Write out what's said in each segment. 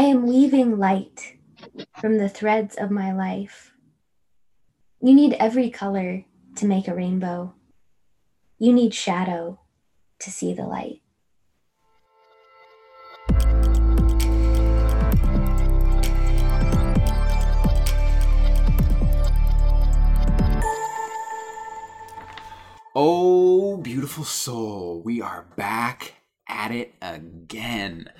I am weaving light from the threads of my life. You need every color to make a rainbow. You need shadow to see the light. Oh, beautiful soul, we are back at it again.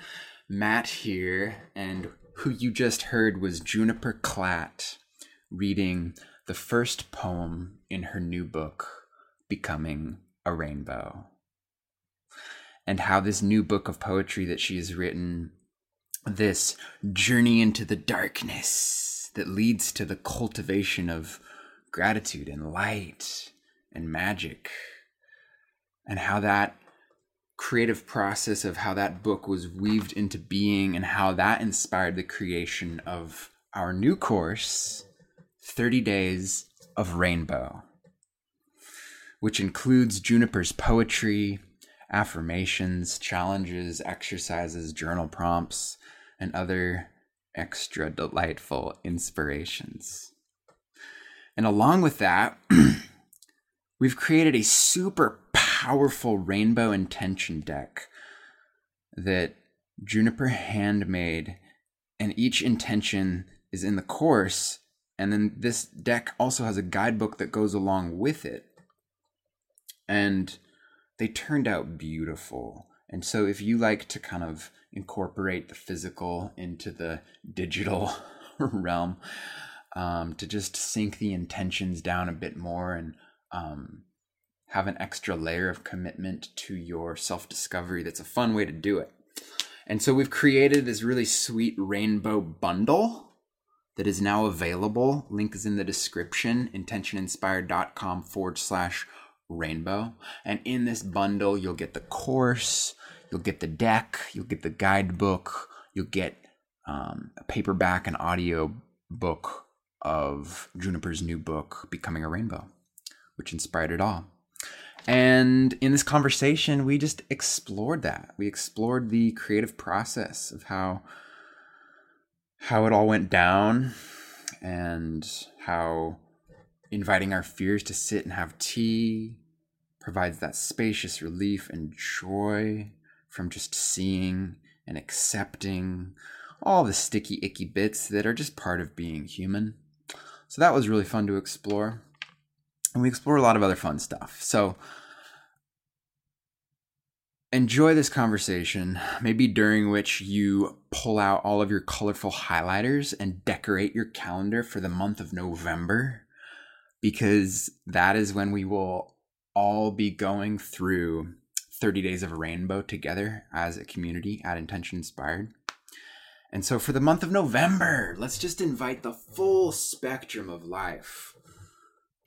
Matt here, and who you just heard was Juniper Klatt reading the first poem in her new book, Becoming a Rainbow. And how this new book of poetry that she has written, this journey into the darkness that leads to the cultivation of gratitude and light and magic, and how that creative process of how that book was weaved into being and how that inspired the creation of our new course, 30 Days of Rainbow, which includes Juniper's poetry, affirmations, challenges, exercises, journal prompts, and other extra delightful inspirations. And along with that, we've created a super powerful rainbow intention deck that Juniper handmade, and each intention is in the course. And then this deck also has a guidebook that goes along with it. And they turned out beautiful. And so, if you like to kind of incorporate the physical into the digital realm, um, to just sink the intentions down a bit more and um, have an extra layer of commitment to your self discovery. That's a fun way to do it. And so we've created this really sweet rainbow bundle that is now available. Link is in the description, intentioninspired.com forward slash rainbow. And in this bundle, you'll get the course, you'll get the deck, you'll get the guidebook, you'll get um, a paperback and audio book of Juniper's new book, Becoming a Rainbow which inspired it all. And in this conversation, we just explored that. We explored the creative process of how how it all went down and how inviting our fears to sit and have tea provides that spacious relief and joy from just seeing and accepting all the sticky, icky bits that are just part of being human. So that was really fun to explore and we explore a lot of other fun stuff. So enjoy this conversation, maybe during which you pull out all of your colorful highlighters and decorate your calendar for the month of November, because that is when we will all be going through 30 Days of Rainbow together as a community at Intention Inspired. And so for the month of November, let's just invite the full spectrum of life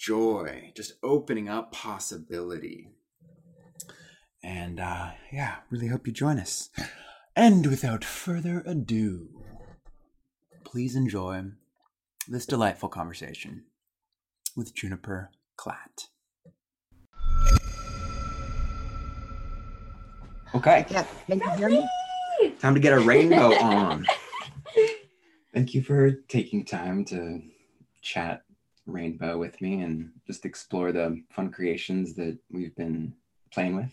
joy, just opening up possibility. And uh, yeah, really hope you join us. And without further ado, please enjoy this delightful conversation with Juniper Klatt. Okay. Yeah. Can you hear me? Time to get a rainbow on. Thank you for taking time to chat rainbow with me and just explore the fun creations that we've been playing with.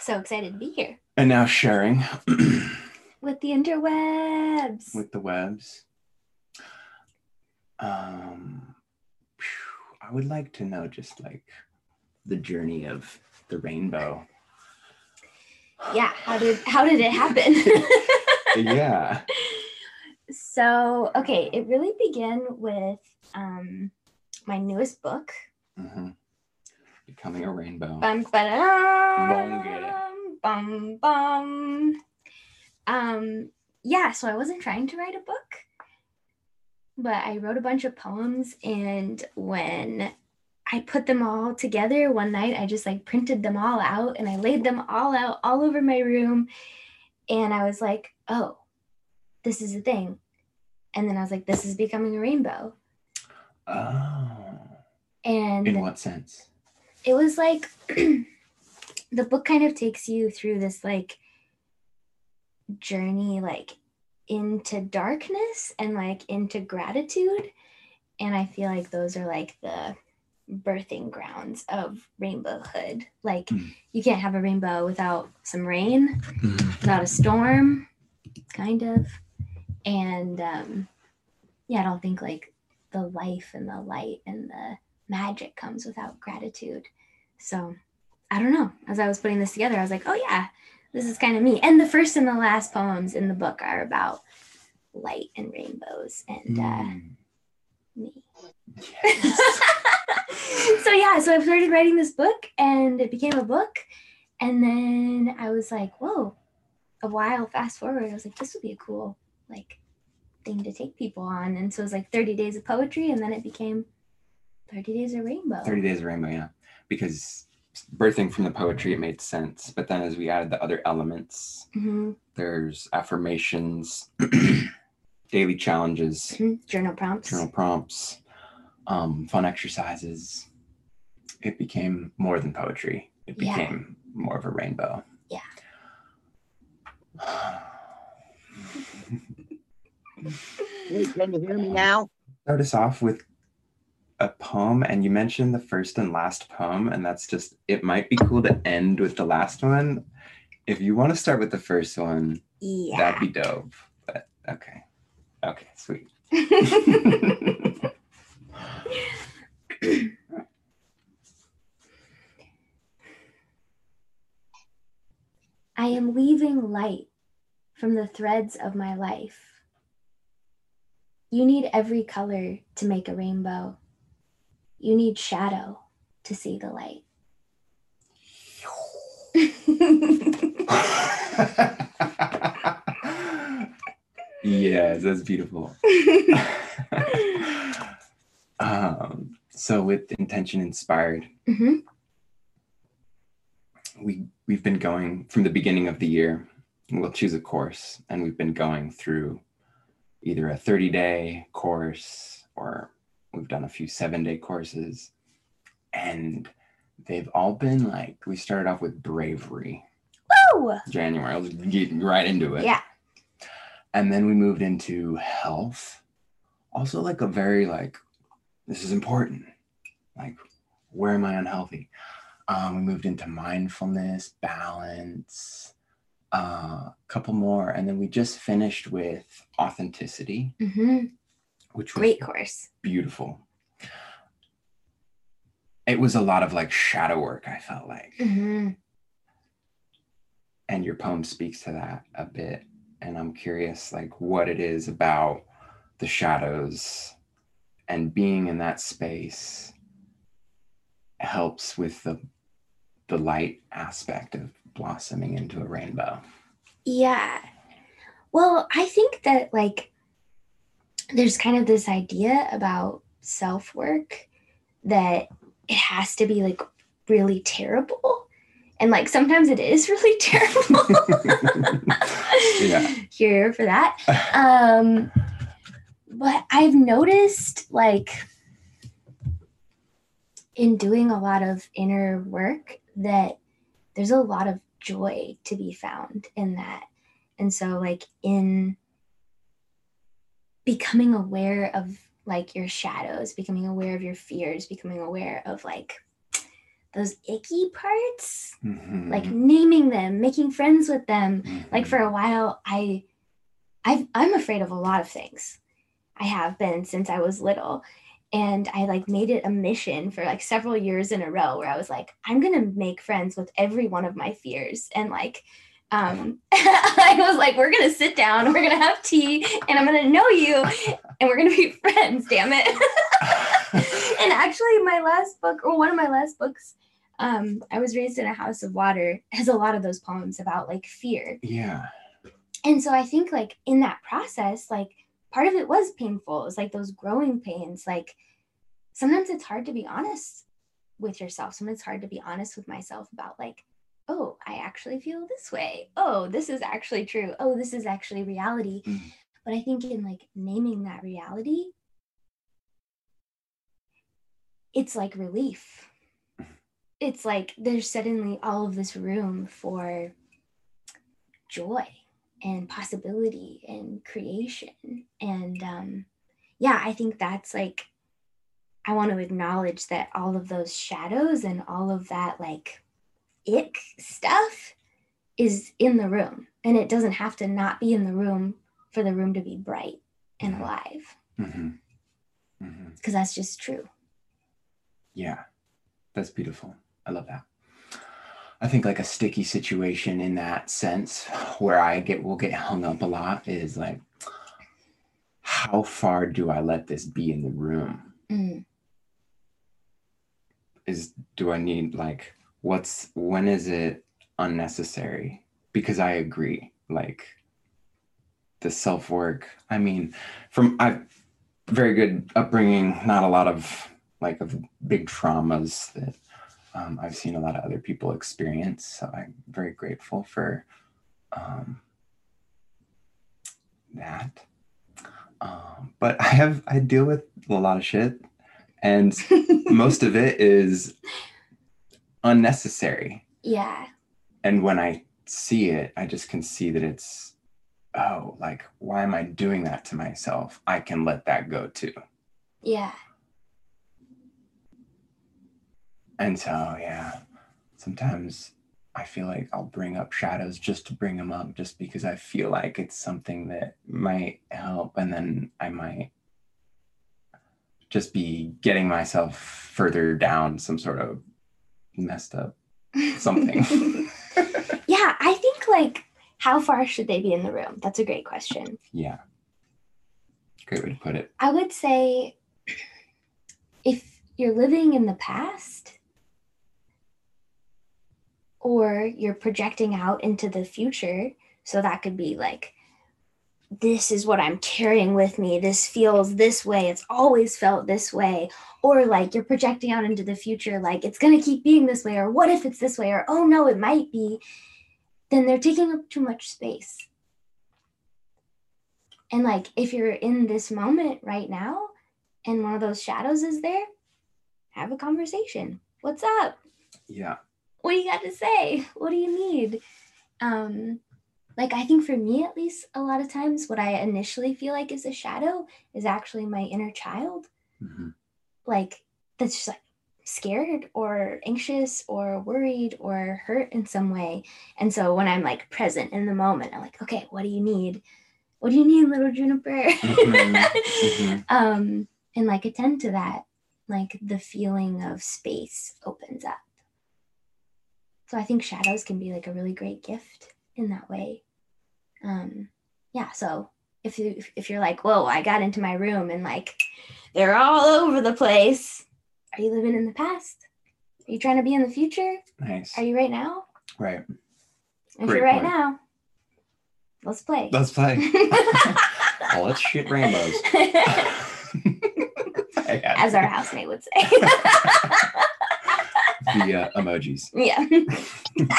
So excited to be here. And now sharing with the interwebs. With the webs. Um, I would like to know just like the journey of the rainbow. Yeah, how did how did it happen? yeah. So, okay, it really began with um, my newest book. Mm-hmm. Becoming a Rainbow. Bum, bum, bum, bum. Um, yeah, so I wasn't trying to write a book, but I wrote a bunch of poems. And when I put them all together one night, I just like printed them all out and I laid them all out all over my room. And I was like, oh, this is a thing. And then I was like, this is becoming a rainbow. Oh. And in what sense? It was like the book kind of takes you through this like journey, like into darkness and like into gratitude. And I feel like those are like the birthing grounds of rainbowhood. Like Mm. you can't have a rainbow without some rain, Mhm. without a storm, kind of. And um yeah, I don't think like the life and the light and the magic comes without gratitude. So I don't know. As I was putting this together, I was like, oh yeah, this is kind of me. And the first and the last poems in the book are about light and rainbows and uh, Mm. me. Yes. so yeah, so I started writing this book and it became a book. And then I was like, whoa, a while fast forward, I was like, this would be a cool like thing to take people on. And so it was like 30 days of poetry and then it became 30 days of rainbow. 30 Days of Rainbow, yeah. Because birthing from the poetry, it made sense. But then as we added the other elements, Mhm. there's affirmations, daily challenges, Mhm. Journal prompts. journal prompts, um, fun exercises. It became more than poetry. It Yeah. became more of a rainbow. Yeah. Hey, can you hear me now? Start us off with a poem, and you mentioned the first and last poem, and that's just it might be cool to end with the last one. If you want to start with the first one, Yeah. that'd be dope. But okay. Okay, sweet. I am weaving light from the threads of my life. You need every color to make a rainbow. You need shadow to see the light. yes, that's beautiful. um, so with intention inspired, Mhm. we we've been going from the beginning of the year. We'll choose a course, and we've been going through either a 30 day course or we've done a few seven day courses, and they've all been like we started off with bravery Woo! January. I'll just get right into it. Yeah. And then we moved into health. Also, like a very like, this is important. Like, where am I unhealthy? Um, we moved into mindfulness, balance, a uh, couple more, and then we just finished with authenticity, Mhm. which was Great course. beautiful. It was a lot of like shadow work. I felt like Mhm. and your poem speaks to that a bit and i'm curious like what it is about the shadows and being in that space helps with the the light aspect of blossoming into a rainbow Yeah. Well, I think that like there's kind of this idea about self work that it has to be like really terrible. And like sometimes it is really terrible. Yeah. Here for that. Um but I've noticed like in doing a lot of inner work that there's a lot of joy to be found in that. And so like in becoming aware of like your shadows, becoming aware of your fears, becoming aware of like those icky parts, Mhm. like naming them, making friends with them. Like Mhm. for a while I I've, I'm afraid of a lot of things. I have been since I was little. And I like made it a mission for like several years in a row where I was like, I'm gonna make friends with every one of my fears. And like um I was like, we're gonna sit down, we're gonna have tea, and I'm gonna know you, and we're gonna be friends, damn it. and actually my last book or one of my last books um i was raised in a house of water has a lot of those poems about like fear yeah and so i think like in that process like part of it was painful. It was like those growing pains. Like sometimes it's hard to be honest with yourself. Sometimes it's hard to be honest with myself about like oh i actually feel this way. Oh this is actually true. Oh this is actually reality. Mhm. but i think in like naming that reality it's like relief. It's like there's suddenly all of this room for joy and possibility and creation. And um, yeah, I think that's like, I want to acknowledge that all of those shadows and all of that like ick stuff is in the room. And it doesn't have to not be in the room for the room to be bright and Mhm. alive, hmm hmm because that's just true. Yeah, that's beautiful. I love that. I think like a sticky situation in that sense where I get will get hung up a lot is like how far do I let this be in the room? Mm, Is do I need like what's when is it unnecessary? Because I agree like the self work. I mean, from I very good upbringing, not a lot of like of big traumas that um, I've seen a lot of other people experience. So I'm very grateful for um, that. Um, but I have I deal with a lot of shit, and most of it is unnecessary. yeah. And when I see it, I just can see that it's oh, like why am I doing that to myself? I can let that go too. Yeah. And so, yeah, sometimes I feel like I'll bring up shadows just to bring them up, just because I feel like it's something that might help. And then I might just be getting myself further down some sort of messed up something. yeah, I think like how far should they be in the room? That's a great question. yeah. Great way to put it. I would say if you're living in the past or you're projecting out into the future, so that could be like, this is what I'm carrying with me. This feels this way. It's always felt this way. Or like you're projecting out into the future, like it's going to keep being this way. Or what if it's this way? Or oh no, it might be. Then they're taking up too much space. And like if you're in this moment right now and one of those shadows is there, have a conversation. What's up? Yeah. What do you got to say? What do you need? Um like I think for me at least a lot of times what I initially feel like is a shadow is actually my inner child Mhm. like that's just like scared or anxious or worried or hurt in some way. And so when I'm like present in the moment, I'm like, okay, what do you need? What do you need, little juniper? Mhm, mhm. um, and like attend to that, like the feeling of space opens up. So I think shadows can be like a really great gift in that way. Um, yeah. So if you if you're like, whoa, I got into my room and like they're all over the place. Are you living in the past? Are you trying to be in the future? Nice. Are you right now? Right. If Great you're right point. now, let's play. Let's play. oh, let's shit rainbows. As our housemate would say. The uh, emojis. yeah.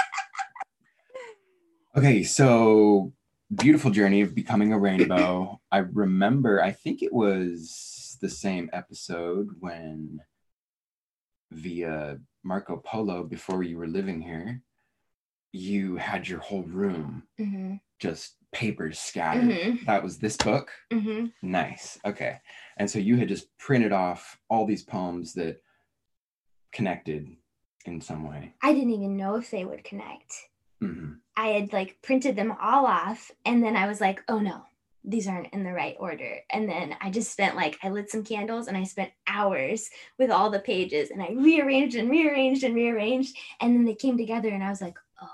Okay, so beautiful journey of becoming a rainbow. I remember, I think it was the same episode when via Marco Polo, before you were living here, you had your whole room hmm just papers scattered. hmm That was this book. hmm Nice. Okay. And so you had just printed off all these poems that connected in some way. I didn't even know if they would connect. hmm I had like printed them all off and then I was like, oh no, these aren't in the right order. And then I just spent like, I lit some candles and I spent hours with all the pages and I rearranged and rearranged and rearranged. And then they came together and I was like, oh,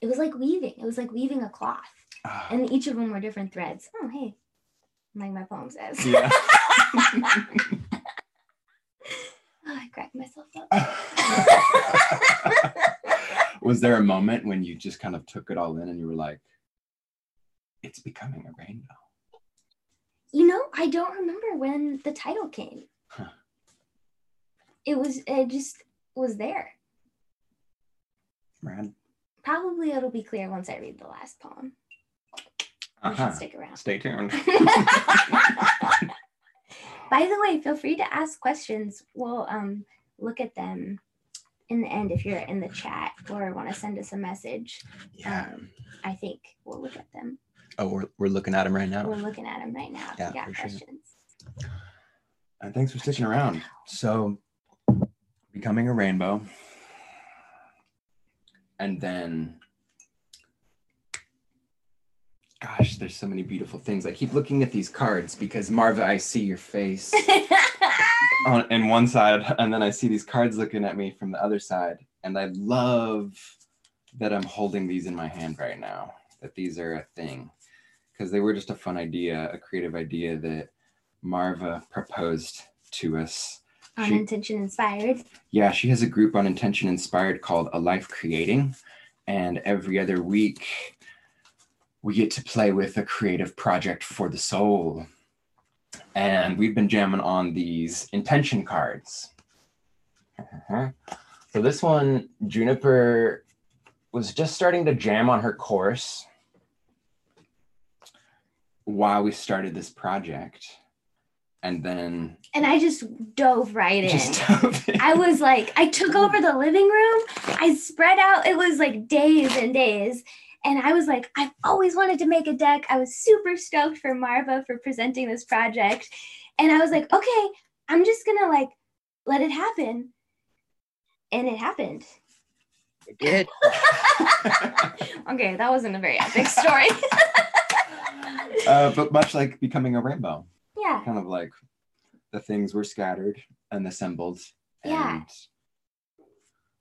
it was like weaving. It was like weaving a cloth. Ah, And each of them were different threads. Oh, hey, like my poem says. yeah. Oh, I cracked myself up. was there a moment when you just kind of took it all in and you were like, it's becoming a rainbow? You know, I don't remember when the title came. Huh. It was, it just was there. Rad. Probably it'll be clear once I read the last poem. Uh-huh. should stick around. Stay tuned. By the way, feel free to ask questions. We'll um look at them in the end if you're in the chat or want to send us a message. Yeah. Um, I think we'll look at them. Oh, we're, we're looking at them right now. We're looking at them right now. Yeah, for sure. questions. And thanks for sticking around. So, becoming a rainbow. And then, gosh, there's so many beautiful things. I keep looking at these cards because Marva, I see your face on in one side, and then I see these cards looking at me from the other side. And I love that I'm holding these in my hand right now, that these are a thing. Because they were just a fun idea, a creative idea that Marva proposed to us. On She- intention inspired. Yeah, she has a group on Intention Inspired called A Life Creating. And every other week, we get to play with a creative project for the soul. And we've been jamming on these intention cards. Uh-huh. So, this one, Juniper was just starting to jam on her course while we started this project. And then And I just dove right in. just I was like, I took over the living room. I spread out. It was like days and days. And I was like, I've always wanted to make a deck. I was super stoked for Marva for presenting this project. And I was like, okay, I'm just going to like let it happen. And it happened. It did. okay, that wasn't a very epic story. uh, but much like becoming a rainbow, yeah. kind of like the things were scattered and assembled. Yeah. And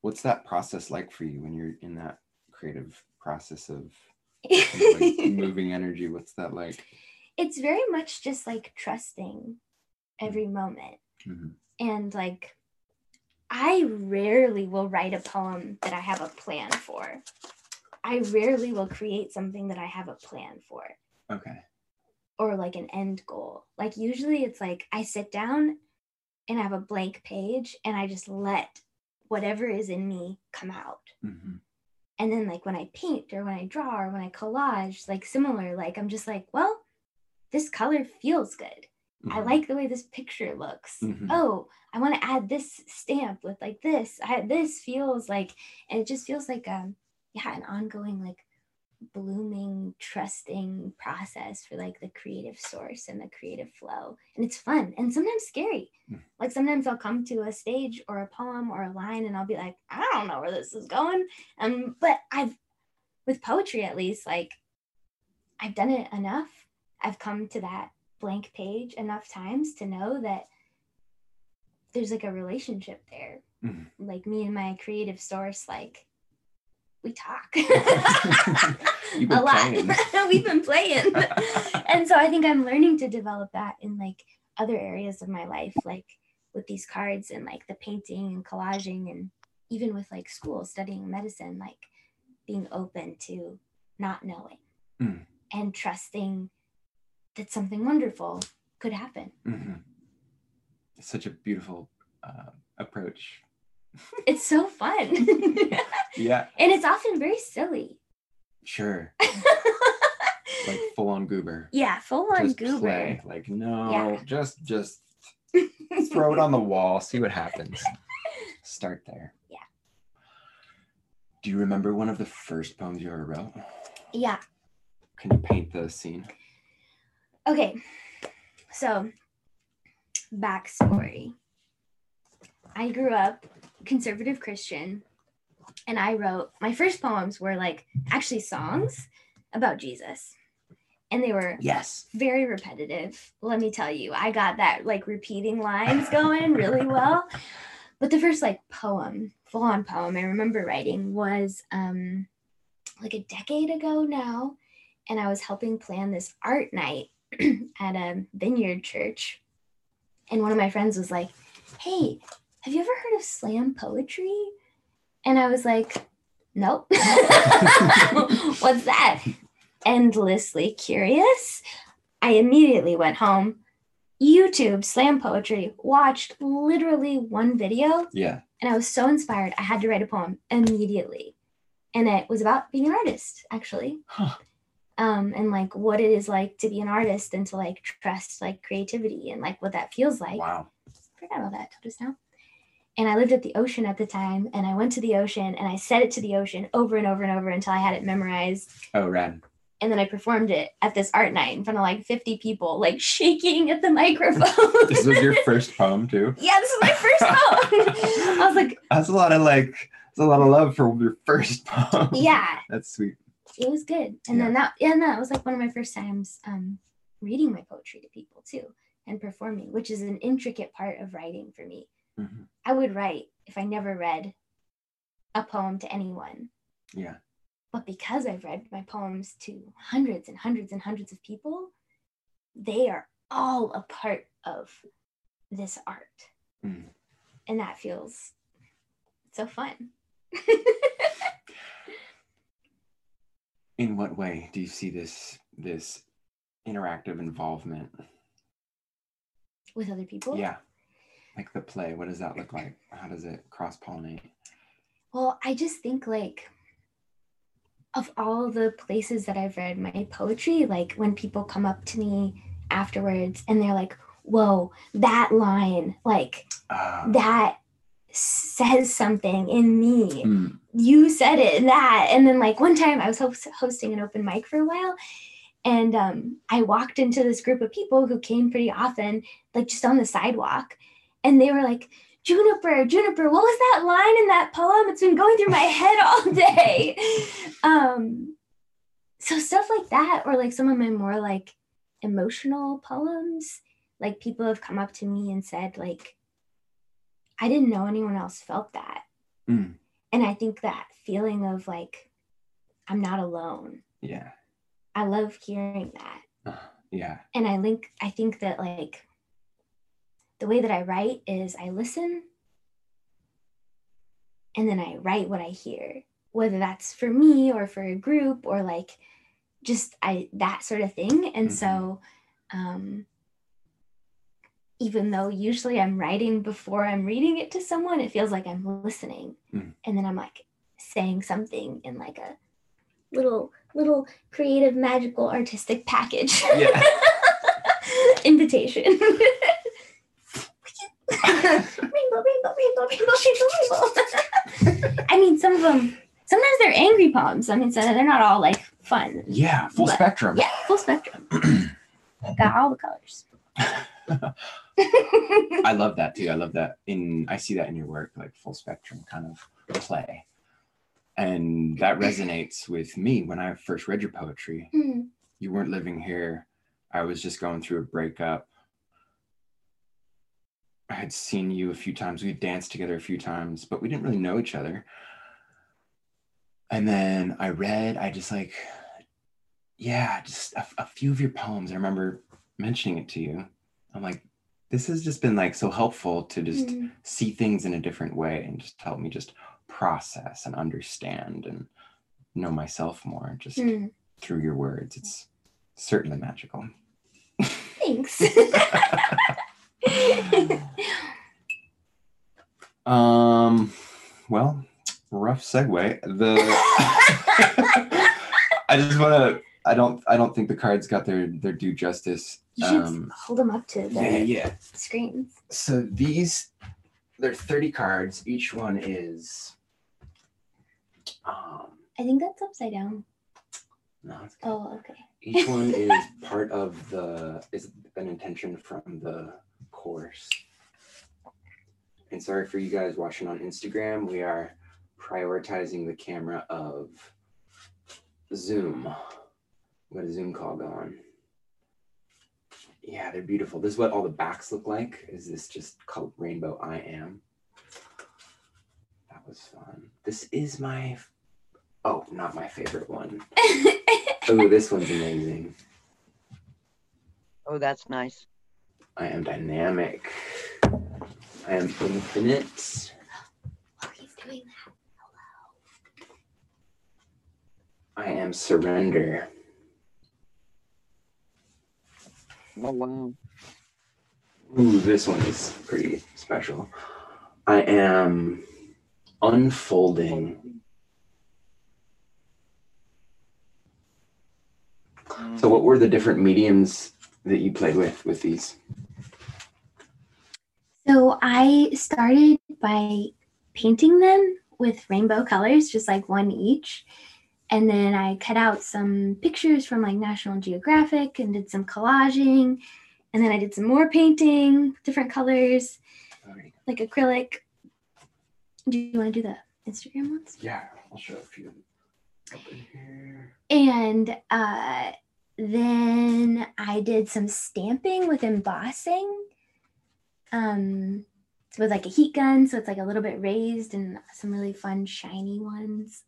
what's that process like for you when you're in that creative process of kind of like moving energy? What's that like? it's very much just like trusting every moment. Mhm. And like, I rarely will write a poem that I have a plan for. I rarely will create something that I have a plan for Okay. or like an end goal. Like, usually it's like I sit down and I have a blank page and I just let whatever is in me come out. Mhm. And then, like, when I paint or when I draw or when I collage, like, similar, like, I'm just like, well, this color feels good. I Mhm. like the way this picture looks. Mhm. Oh, I want to add this stamp with like this. I, this feels like, and it just feels like um, yeah, an ongoing like blooming, trusting process for like the creative source and the creative flow. And it's fun and sometimes scary. Mm. Like sometimes I'll come to a stage or a poem or a line and I'll be like, I don't know where this is going. Um, but I've with poetry at least, like I've done it enough. I've come to that blank page enough times to know that there's like a relationship there. Mhm. Like me and my creative source, like we talk a lot. We've been playing. and so I think I'm learning to develop that in like other areas of my life, like with these cards and like the painting and collaging and even with like school studying medicine, like being open to not knowing Mm. and trusting that something wonderful could happen. Mhm. Such a beautiful uh, approach. It's so fun. Yeah, and it's often very silly. sure. Like full on goober. yeah, full on Just goober. play. Like no, Yeah. just just throw it on the wall, see what happens. Start there. Yeah. Do you remember one of the first poems you ever wrote? Yeah. Can you paint the scene? Okay. So, backstory. I grew up conservative Christian, and I wrote my first poems were like actually songs about Jesus. And they were Yes. very repetitive. Let me tell you, I got that like repeating lines going really well. But the first like poem, full on poem I remember writing was um like a decade ago now. And I was helping plan this art night at a vineyard church. And one of my friends was like, Hey, have you ever heard of slam poetry? And I was like, Nope. What's that? Endlessly curious. I immediately went home, YouTube slam poetry, watched literally one video, Yeah. and I was so inspired. I had to write a poem immediately. And it was about being an artist, actually. Huh. Um, and like what it is like to be an artist and to like trust like creativity and like what that feels like Wow. forgot all that till just now. And I lived at the ocean at the time. And I went to the ocean and I said it to the ocean over and over and over until I had it memorized. Oh, rad. And then I performed it at this art night in front of like 50 people, like shaking at the microphone. This was your first poem too. yeah, this is my first poem. I was like, That's a lot of like. That's a lot of love for your first poem. yeah, That's sweet. it was good. And then that, yeah, and that was like one of my first times um, reading my poetry to people too and performing, which is an intricate part of writing for me. Mhm. I would write if I never read a poem to anyone. Yeah. But because I've read my poems to hundreds and hundreds and hundreds of people, they are all a part of this art. Mm. And that feels so fun. In what way do you see this this interactive involvement? With other people. Yeah. Like the play. What does that look like? How does it cross pollinate? Well, I just think like of all the places that I've read my poetry, like when people come up to me afterwards and they're like, whoa, that line, like Uh, that says something in me. mm, You said it, that. And then, like, one time I was host- hosting an open mic for a while. And um, I walked into this group of people who came pretty often, like just on the sidewalk. And they were like, Juniper, Juniper, what was that line in that poem? It's been going through my head all day. Um, so stuff like that, or like some of my more like emotional poems, like people have come up to me and said, like, I didn't know anyone else felt that. mm, And I think that feeling of like, I'm not alone. yeah. I love hearing that. Uh, yeah. And I link, I think that like the way that I write is I listen and then I write what I hear, whether that's for me or for a group or like just I that sort of thing. And so um even though usually I'm writing before I'm reading it to someone, it feels like I'm listening. Mm. And then I'm like saying something in like a little little creative magical artistic package. Yeah. Invitation. rainbow, rainbow, rainbow, rainbow, rainbow, rainbow. I mean, some of them, sometimes they're angry poems. I mean, so they're not all like fun. Yeah. Full But- spectrum. Yeah, full spectrum. Got all the colors. I love that too. I love that in I see that in your work, like full spectrum kind of play. And that resonates with me when I first read your poetry. Hmm. You weren't living here. I was just going through a breakup. I had seen you a few times. We danced together a few times, but we didn't really know each other. And then I read, I just like, yeah, just a, a few of your poems. I remember mentioning it to you. I'm like, this has just been like so helpful to just Hmm. see things in a different way and just help me just process and understand and know myself more just Hmm. through your words. It's certainly magical. Thanks. Um, well, rough segue. The I just want to. I don't. I don't think the cards got their their due justice. you should Um, hold them up to the yeah, yeah. screens. So these, they're thirty cards. Each one is. Um, I think that's upside down. no, it's. Oh, okay. Each one is part of the is an intention from the course. And sorry for you guys watching on Instagram. We are prioritizing the camera of Zoom. We got a Zoom call going. Yeah, they're beautiful. This is what all the backs look like. Is this just called Rainbow I Am? That was fun. This is my oh, not my favorite one. Oh, this one's amazing. Oh, that's nice. I am dynamic. I am infinite. oh, he's doing that. Hello. I am surrender. Oh, wow. Ooh, this one is pretty special. I am unfolding. So, what were the different mediums that you played with with these? So I started by painting them with rainbow colors, just like one each. And then I cut out some pictures from like National Geographic and did some collaging. And then I did some more painting, different colors, Alright. like acrylic. Do you want to do the Instagram ones? Yeah, I'll show a few up in here. And uh, then I did some stamping with embossing. Um, with like a heat gun, so it's like a little bit raised and some really fun shiny ones.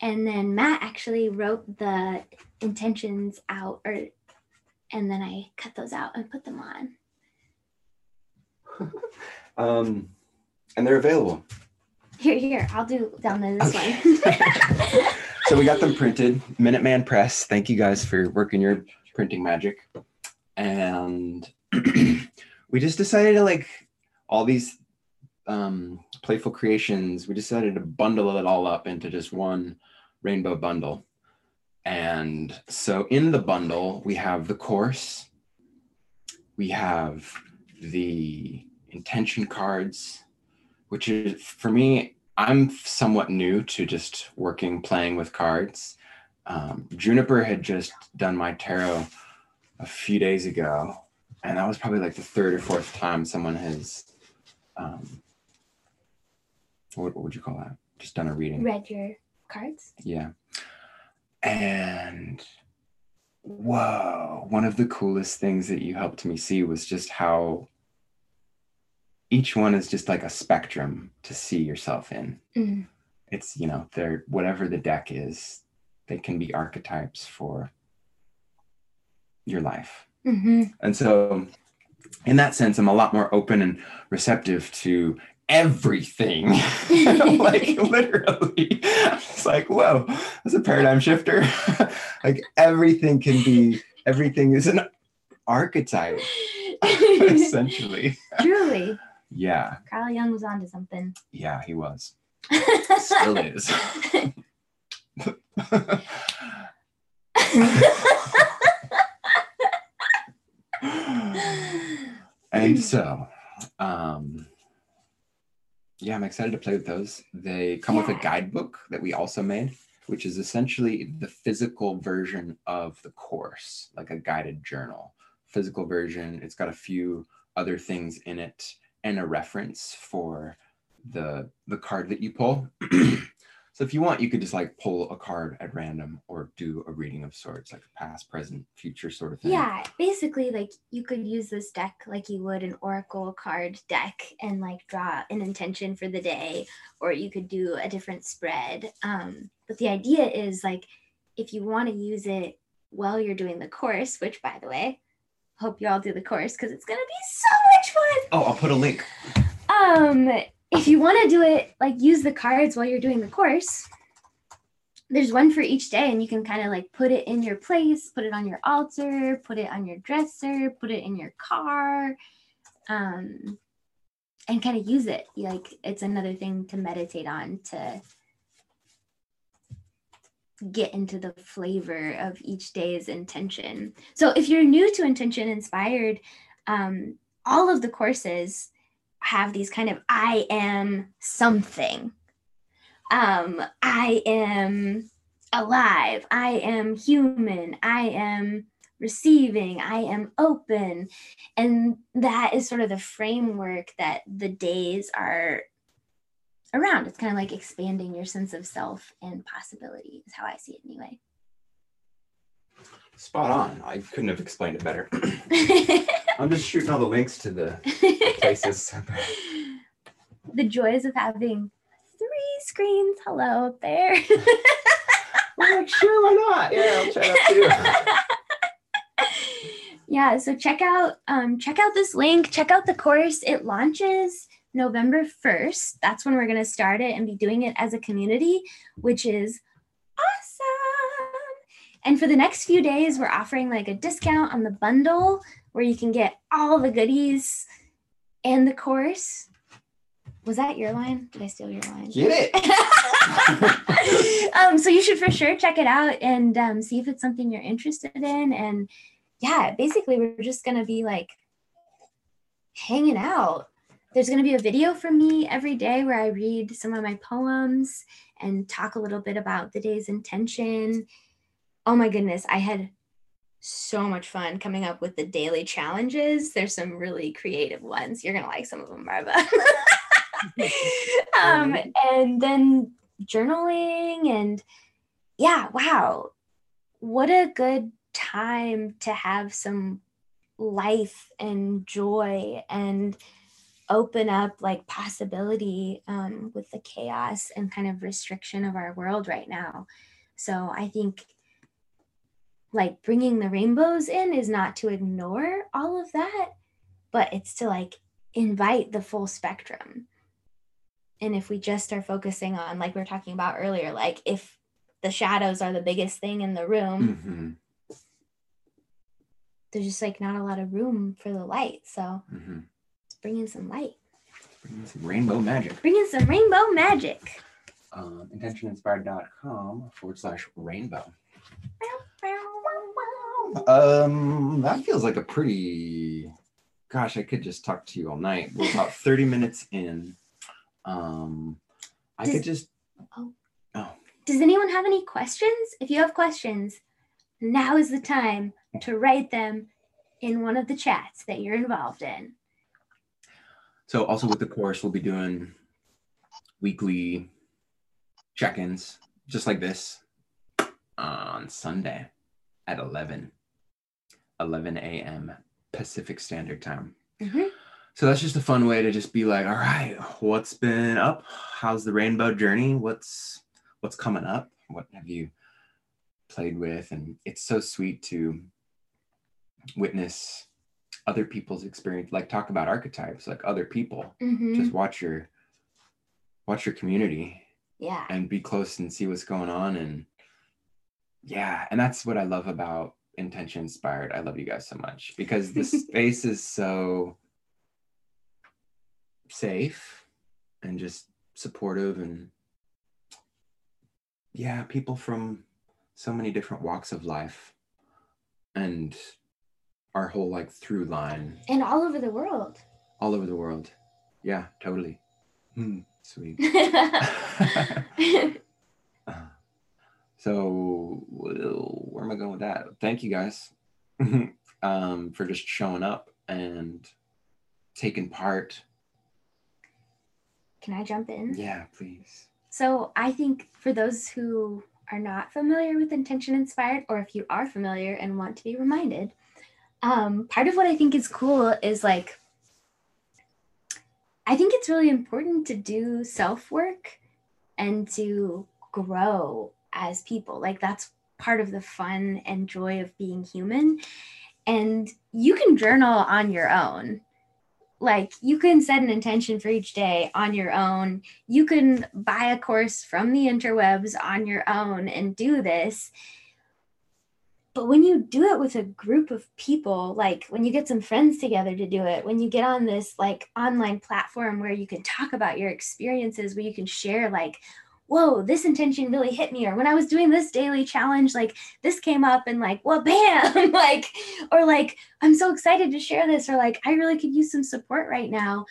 And then Matt actually wrote the intentions out, or and then I cut those out and put them on. Um, and they're available. Here, here, I'll do download this Okay. one. So we got them printed. Minuteman Press. Thank you guys for working your printing magic. And we just decided to like all these um, playful creations. We decided to bundle it all up into just one rainbow bundle. And so in the bundle, we have the course, we have the intention cards, which is for me, I'm somewhat new to just working, playing with cards. Um, Juniper had just done my tarot a few days ago, and that was probably like the third or fourth time someone has, um, what, what would you call that? Just done a reading. Read your cards. Yeah. And whoa, one of the coolest things that you helped me see was just how each one is just like a spectrum to see yourself in. Mm. It's, you know, they're whatever the deck is, they can be archetypes for your life. Hmm And so, in that sense, I'm a lot more open and receptive to everything. like, literally, it's like, whoa, that's a paradigm shifter. like, everything can be, everything is an archetype, essentially. Truly, Yeah, Carl Jung was onto something. yeah, he was. Still is. And so um yeah i'm excited to play with those. They come with a guidebook that we also made which is essentially the physical version of the course like a guided journal. Physical version it's got a few other things in it and a reference for the the card that you pull so if you want you could just like pull a card at random or do a reading of sorts like past present future sort of thing yeah, basically, like you could use this deck like you would an oracle card deck and like draw an intention for the day, or you could do a different spread. Um, but the idea is like if you want to use it while you're doing the course, which by the way, hope you all do the course because it's gonna be so much fun. oh i'll put a link um if you want to do it like use the cards while you're doing the course. There's one for each day and you can kind of like put it in your place put it on your altar put it on your dresser put it in your car um and kind of use it. Like it's another thing to meditate on to get into the flavor of each day's intention. So if you're new to intention inspired um all of the courses have these kind of I am something. Um, I am alive. I am human. I am receiving. I am open. And that is sort of the framework that the days are around. It's kind of like expanding your sense of self and possibility, is how I see it anyway. spot on i couldn't have explained it better i'm just shooting all the links to the places the joys of having three screens. Hello up there. i'm sure why not yeah i'll try that too yeah, so check out um, check out this link. Check out the course. It launches November first. That's when we're gonna start it and be doing it as a community, which is awesome. And for the next few days, we're offering like a discount on the bundle where you can get all the goodies and the course. Was that your line? Did I steal your line? get it um, so you should for sure check it out and um, see if it's something you're interested in. And yeah, basically, we're just gonna be like hanging out there's going to be a video from me every day where I read some of my poems and talk a little bit about the day's intention. Oh my goodness, I had so much fun coming up with the daily challenges. There's some really creative ones. You're going to like some of them, Marva. um, and then journaling and yeah, wow. What a good time to have some life and joy and open up like possibility um, with the chaos and kind of restriction of our world right now. So I think like bringing the rainbows in is not to ignore all of that, but it's to like invite the full spectrum. And if we just are focusing on, like we are talking about earlier, like if the shadows are the biggest thing in the room, Mm-hmm. there's just like not a lot of room for the light. So Mm-hmm. let's bring in some light, Bring in some rainbow magic. bring in some rainbow magic. Um, intentioninspired.com forward slash rainbow. Um, that feels like a pretty. Gosh, I could just talk to you all night. We're about thirty minutes in. Um, I Does- could just. Oh. Oh, Does anyone have any questions? If you have questions, now is the time to write them in one of the chats that you're involved in. so also with the course, we'll be doing weekly check-ins, just like this, on Sunday at 11, 11 a.m. Pacific Standard Time. Mhm. So that's just a fun way to just be like, all right, what's been up? How's the rainbow journey? What's what's coming up? What have you played with? And it's so sweet to witness other people's experience, like talk about archetypes, like other people. Mhm. Just watch your watch your community Yeah. and be close and see what's going on. And yeah, and that's what I love about Intention Inspired. I love you guys so much because the space is so safe and just supportive and yeah, people from so many different walks of life and our whole like through line And all over the world. all over the world. Yeah, totally. Hmm, sweet. So where am I going with that? Thank you guys um, for just showing up and taking part. Can I jump in? Yeah, please. So I think for those who are not familiar with Intention Inspired, or if you are familiar and want to be reminded, um, part of what I think is cool is like, I think it's really important to do self work and to grow as people. Like, that's part of the fun and joy of being human. And you can journal on your own. Like, you can set an intention for each day on your own you can buy a course from the interwebs on your own and do this. But when you do it with a group of people, like when you get some friends together to do it, when you get on this like online platform where you can talk about your experiences, where you can share like, whoa, this intention really hit me, or when I was doing this daily challenge, like this came up and like, well, bam, like, or like, I'm so excited to share this, or like, I really could use some support right now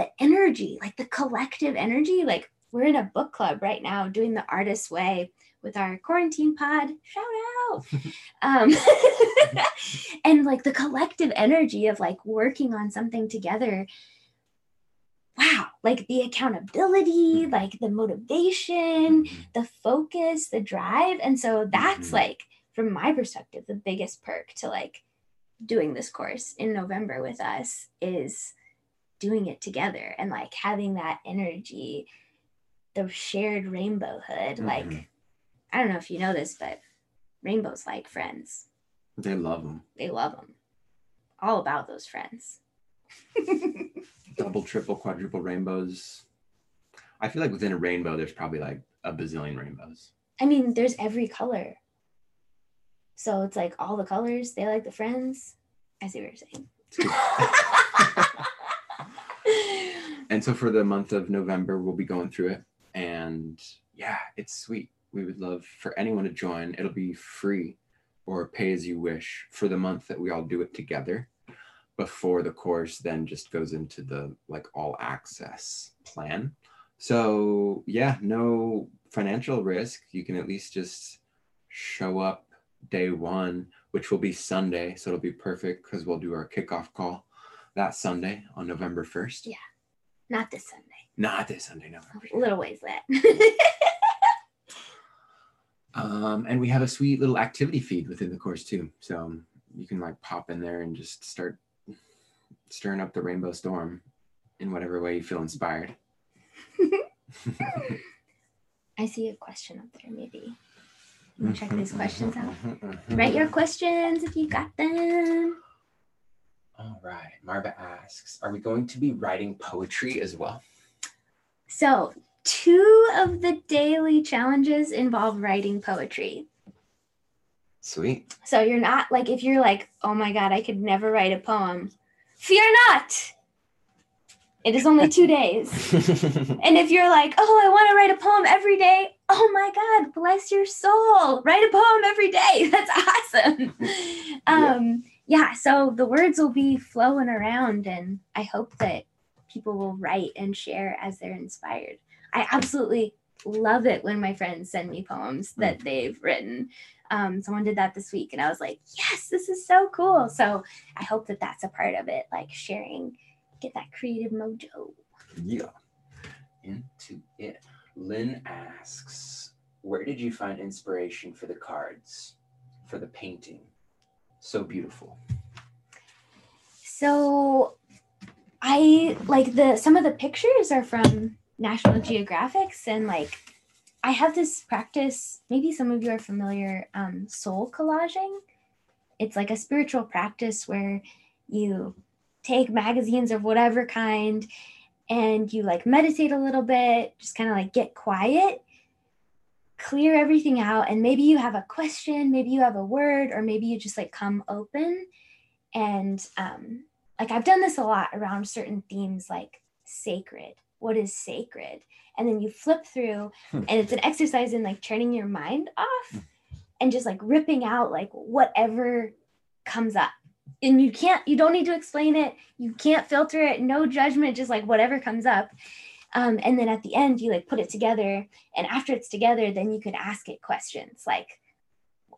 the energy, like the collective energy. Like we're in a book club right now doing the artist's way with our quarantine pod. Shout out. um, and like the collective energy of like working on something together. Wow, like the accountability, like the motivation, Mhm. the focus, the drive. And so that's Mhm. like, from my perspective, the biggest perk to like doing this course in November with us is doing it together and like having that energy, the shared rainbow hood. Like, Mhm. I don't know if you know this, but rainbows like friends. They love them. They love them. All about those friends. Double, triple, quadruple rainbows. I feel like within a rainbow, there's probably like a bazillion rainbows. I mean, there's every color. So it's like all the colors, they like the friends. I see what you're saying. and so for the month of November, we'll be going through it. And yeah, it's sweet. We would love for anyone to join. It'll be free or pay as you wish for the month that we all do it together. Before the course then just goes into the like all access plan. So yeah, no financial risk. You can at least just show up day one, which will be Sunday. So it'll be perfect because we'll do our kickoff call that Sunday on November 1st. Yeah. Not this Sunday. Not this Sunday, November. A little ways that. Um, and we have a sweet little activity feed within the course too. So you can like pop in there and just start stirring up the rainbow storm in whatever way you feel inspired. I see a question up there, maybe. Let me check these questions out. Write your questions if you got them. All right. Marva asks Are we going to be writing poetry as well? So, two of the daily challenges involve writing poetry. Sweet. So, you're not like, if you're like, oh my God, I could never write a poem, fear not. It is only two days. And if you're like, oh, I want to write a poem every day, oh my God, bless your soul. Write a poem every day. That's awesome. Um, yeah, so the words will be flowing around, and I hope that people will write and share as they're inspired. I absolutely love it when my friends send me poems that they've written. Um, someone did that this week, and I was like, yes, this is so cool. So I hope that that's a part of it, like sharing, get that creative mojo. yeah. Into it. Lynn asks Where did you find inspiration for the cards, for the painting? So beautiful. So I like the some of the pictures are from National Geographics and like I have this practice, maybe some of you are familiar, um, soul collaging. It's like a spiritual practice where you take magazines of whatever kind and you like meditate a little bit, just kind of like get quiet, clear everything out, and maybe you have a question, maybe you have a word, or maybe you just like come open. And um, like I've done this a lot around certain themes like sacred. What is sacred? And then you flip through, Hmm. and it's an exercise in like turning your mind off and just like ripping out like whatever comes up. And you can't, you don't need to explain it. You can't filter it, no judgment, just like whatever comes up. Um, and then at the end, you like put it together. And after it's together, then you can ask it questions like,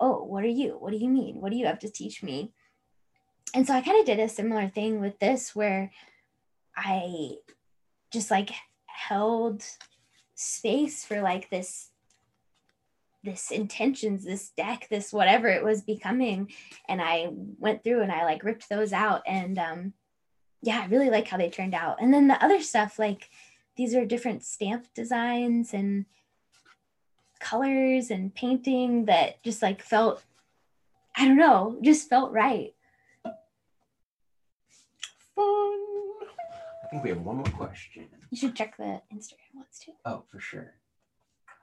oh, what are you? What do you mean? What do you have to teach me? And so I kind of did a similar thing with this where I just like held space for like this this intentions this deck this whatever it was becoming. And i went through and i like ripped those out. And um yeah i really like how they turned out. And then the other stuff like these are different stamp designs and colors and painting that just like felt i don't know just felt right. Fun. I think we have one more question. you should check the instagram ones too Oh, for sure.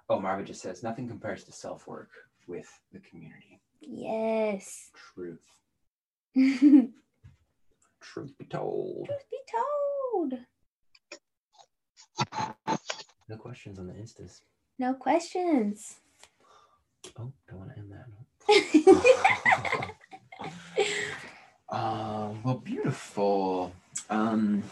Oh, Marva just says nothing compares to self work with the community. yes Truth. truth Truth be told. Truth be told No questions on the instas. no questions Oh, don't want to end that. Um, well, beautiful. Um,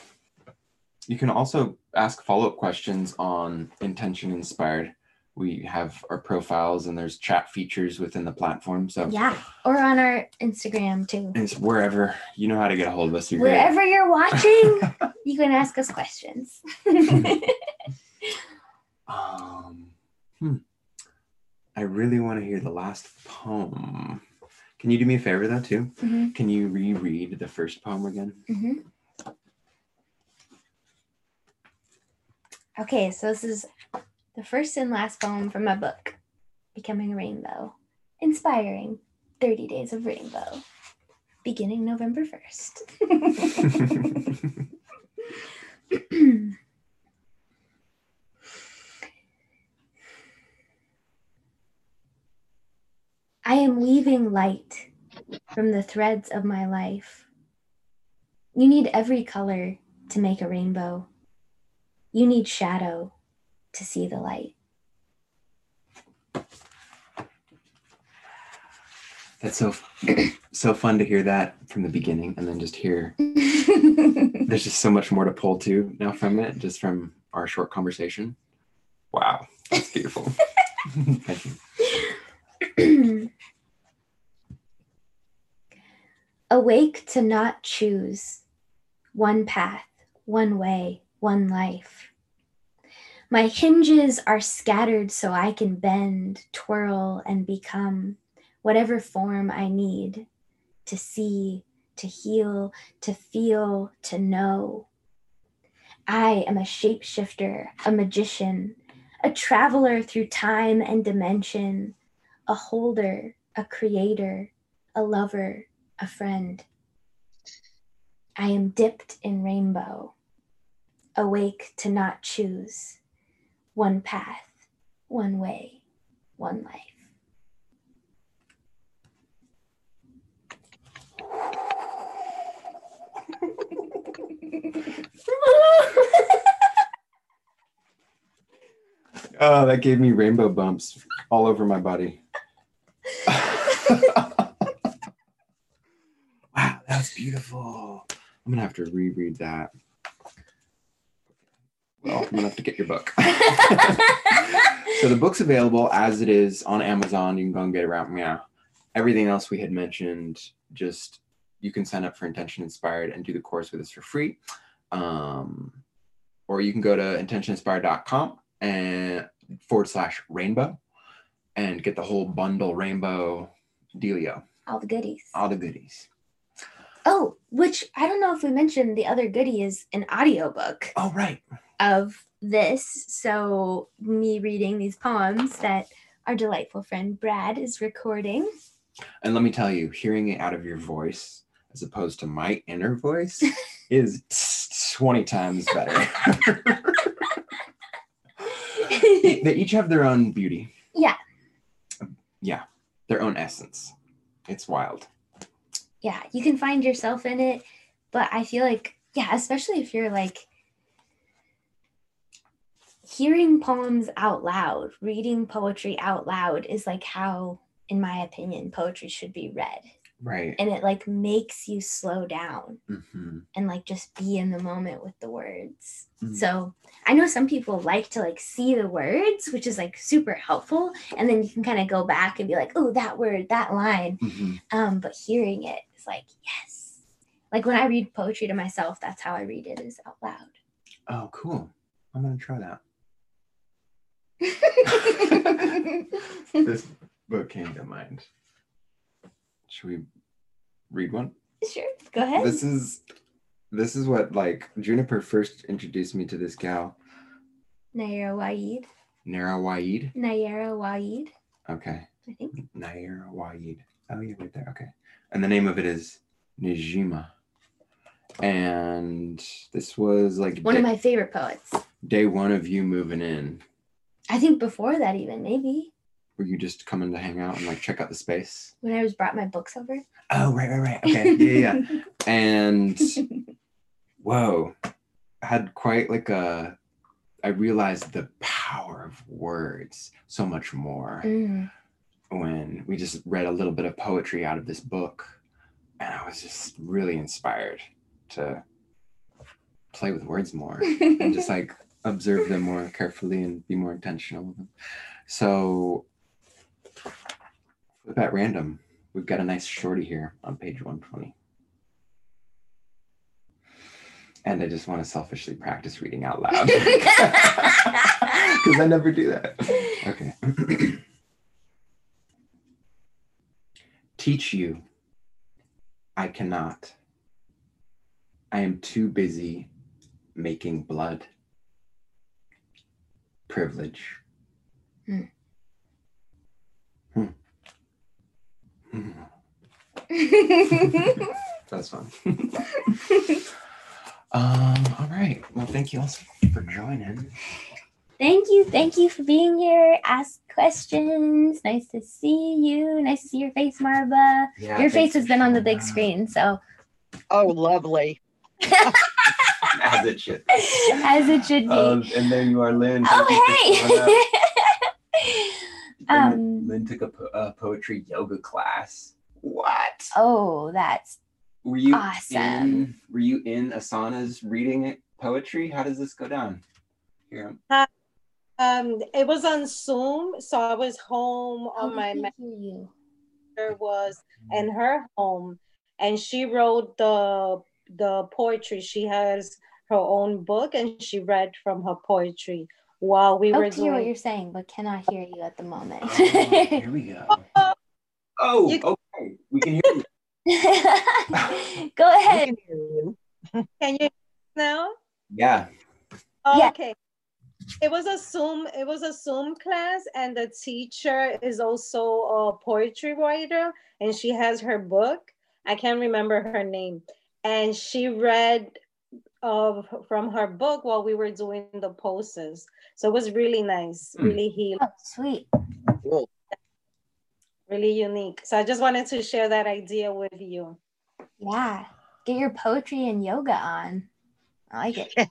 you can also ask follow up questions on Intention Inspired. We have our profiles and there's chat features within the platform. So yeah or on our instagram too it's wherever you know how to get a hold of us. You're great. wherever you're watching you can ask us questions Um, hmm. I really want to hear the last poem. Can you do me a favor though too? Mhm, Can you reread the first poem again? mhm. Okay so this is the first and last poem from my book becoming a rainbow inspiring 30 days of rainbow beginning november 1st I am weaving light from the threads of my life. You need every color to make a rainbow. You need shadow to see the light. That's so so fun to hear that from the beginning, and then just hear. There's just so much more to pull to now from it, just from our short conversation. Wow, that's beautiful. Thank you. Awake to not choose one path, one way, one life. My hinges are scattered so I can bend, twirl, and become whatever form I need to see, to heal, to feel, to know. I am a shapeshifter, a magician, a traveler through time and dimension, a holder, a creator, a lover, a friend. I am dipped in rainbow, awake to not choose one path, one way, one life. Oh, that gave me rainbow bumps all over my body. wow, that's beautiful. I'm gonna have to reread that. Well, I'm gonna have to get your book. so the book's available as it is on Amazon. You can go and get it around. Yeah. Everything else we had mentioned, just you can sign up for Intention Inspired and do the course with us for free. Um, or you can go to intentioninspired.com and forward slash rainbow and get the whole bundle rainbow dealio, All the goodies. all the goodies. Oh, which I don't know if we mentioned the other goodie is an audiobook Oh, right. Of this. So, me reading these poems that our delightful friend Brad is recording. And let me tell you, hearing it out of your voice as opposed to my inner voice is 20 times better. they each have their own beauty. Yeah. Yeah. Their own essence. It's wild. yeah, you can find yourself in it. But I feel like, yeah, especially if you're like hearing poems out loud, reading poetry out loud is like how, in my opinion, poetry should be read. Right. And it like makes you slow down hmm and like just be in the moment with the words. Mhm. So I know some people like to like see the words, which is like super helpful. And then you can kind of go back and be like, oh, that word, that line. hmm Um, but hearing it is like, yes. Like when I read poetry to myself, that's how I read it is out loud. Oh, cool. I'm going to try that. This book came to mind. Should we read one? sure, go ahead. This is this is what like Juniper first introduced me to this gal, Nayyirah Waheed. Nara Waid. Nayyirah Waheed, Okay. I think. Nayyirah Waheed. Oh, yeah, right there. Okay. And the name of it is Nejma. And this was like One day, of my favorite poets. day one of you moving in. I think before that, even maybe Were you just coming to hang out and like check out the space? when I was brought my books over. Oh, right, right, right. Okay. Yeah, yeah. and whoa i had quite like a i realized the power of words so much more Mm. when we just read a little bit of poetry out of this book and i was just really inspired to play with words more and just like observe them more carefully and be more intentional with them so flip at random we've got a nice shorty here on page 120 and I just want to selfishly practice reading out loud because I never do that. Okay. Teach you. I cannot. I am too busy making blood. Privilege. Hmm. Hmm. Hmm. That's fun. um, all right. Well, thank you all for joining. thank you, thank you for being here. Ask questions. Nice to see you. Nice to see your face, Marva. Yeah, your face has been on the big screen, so Oh, lovely. As it should. as it should be. Um, and there you are, Lynn. Thank you for showing up. oh, hey. Lynn- um, Lynn took a, po- a poetry yoga class. What? Oh, that's Were you Awesome. in were you in Asana's reading it poetry? How does this go down? Here. Um, it was on Zoom, so I was home oh, on my I can you. mother was in her home, and she wrote the the poetry. She has her own book, and she read from her poetry while we I were can hear what you're saying, but cannot hear you at the moment. Oh, here we go. Oh, You- okay. We can hear you. Go ahead. can hear you. Can you now? Yeah. Oh, Yeah. Okay. It was a Zoom. It was a Zoom class, and the teacher is also a poetry writer, and she has her book. I can't remember her name, and she read of from her book while we were doing the poses. So it was really nice, Hmm. really healing, Oh, sweet. Cool. really unique. So I just wanted to share that idea with you. Yeah. Get your poetry and yoga on. I like it.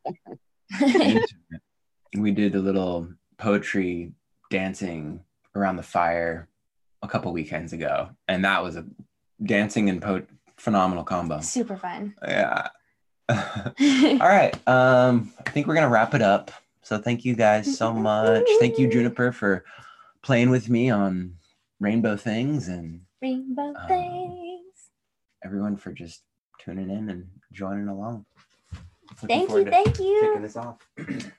we did a little poetry dancing around the fire a couple weekends ago, and that was a dancing and po- phenomenal combo. Super fun. Yeah. All right. Um, I think we're gonna wrap it up. So thank you guys so much. Thank you, Juniper, for playing with me on Rainbow Things, and Rainbow Um, things. everyone for just tuning in and joining along. Looking Thank you. Thank Kicking you. this off.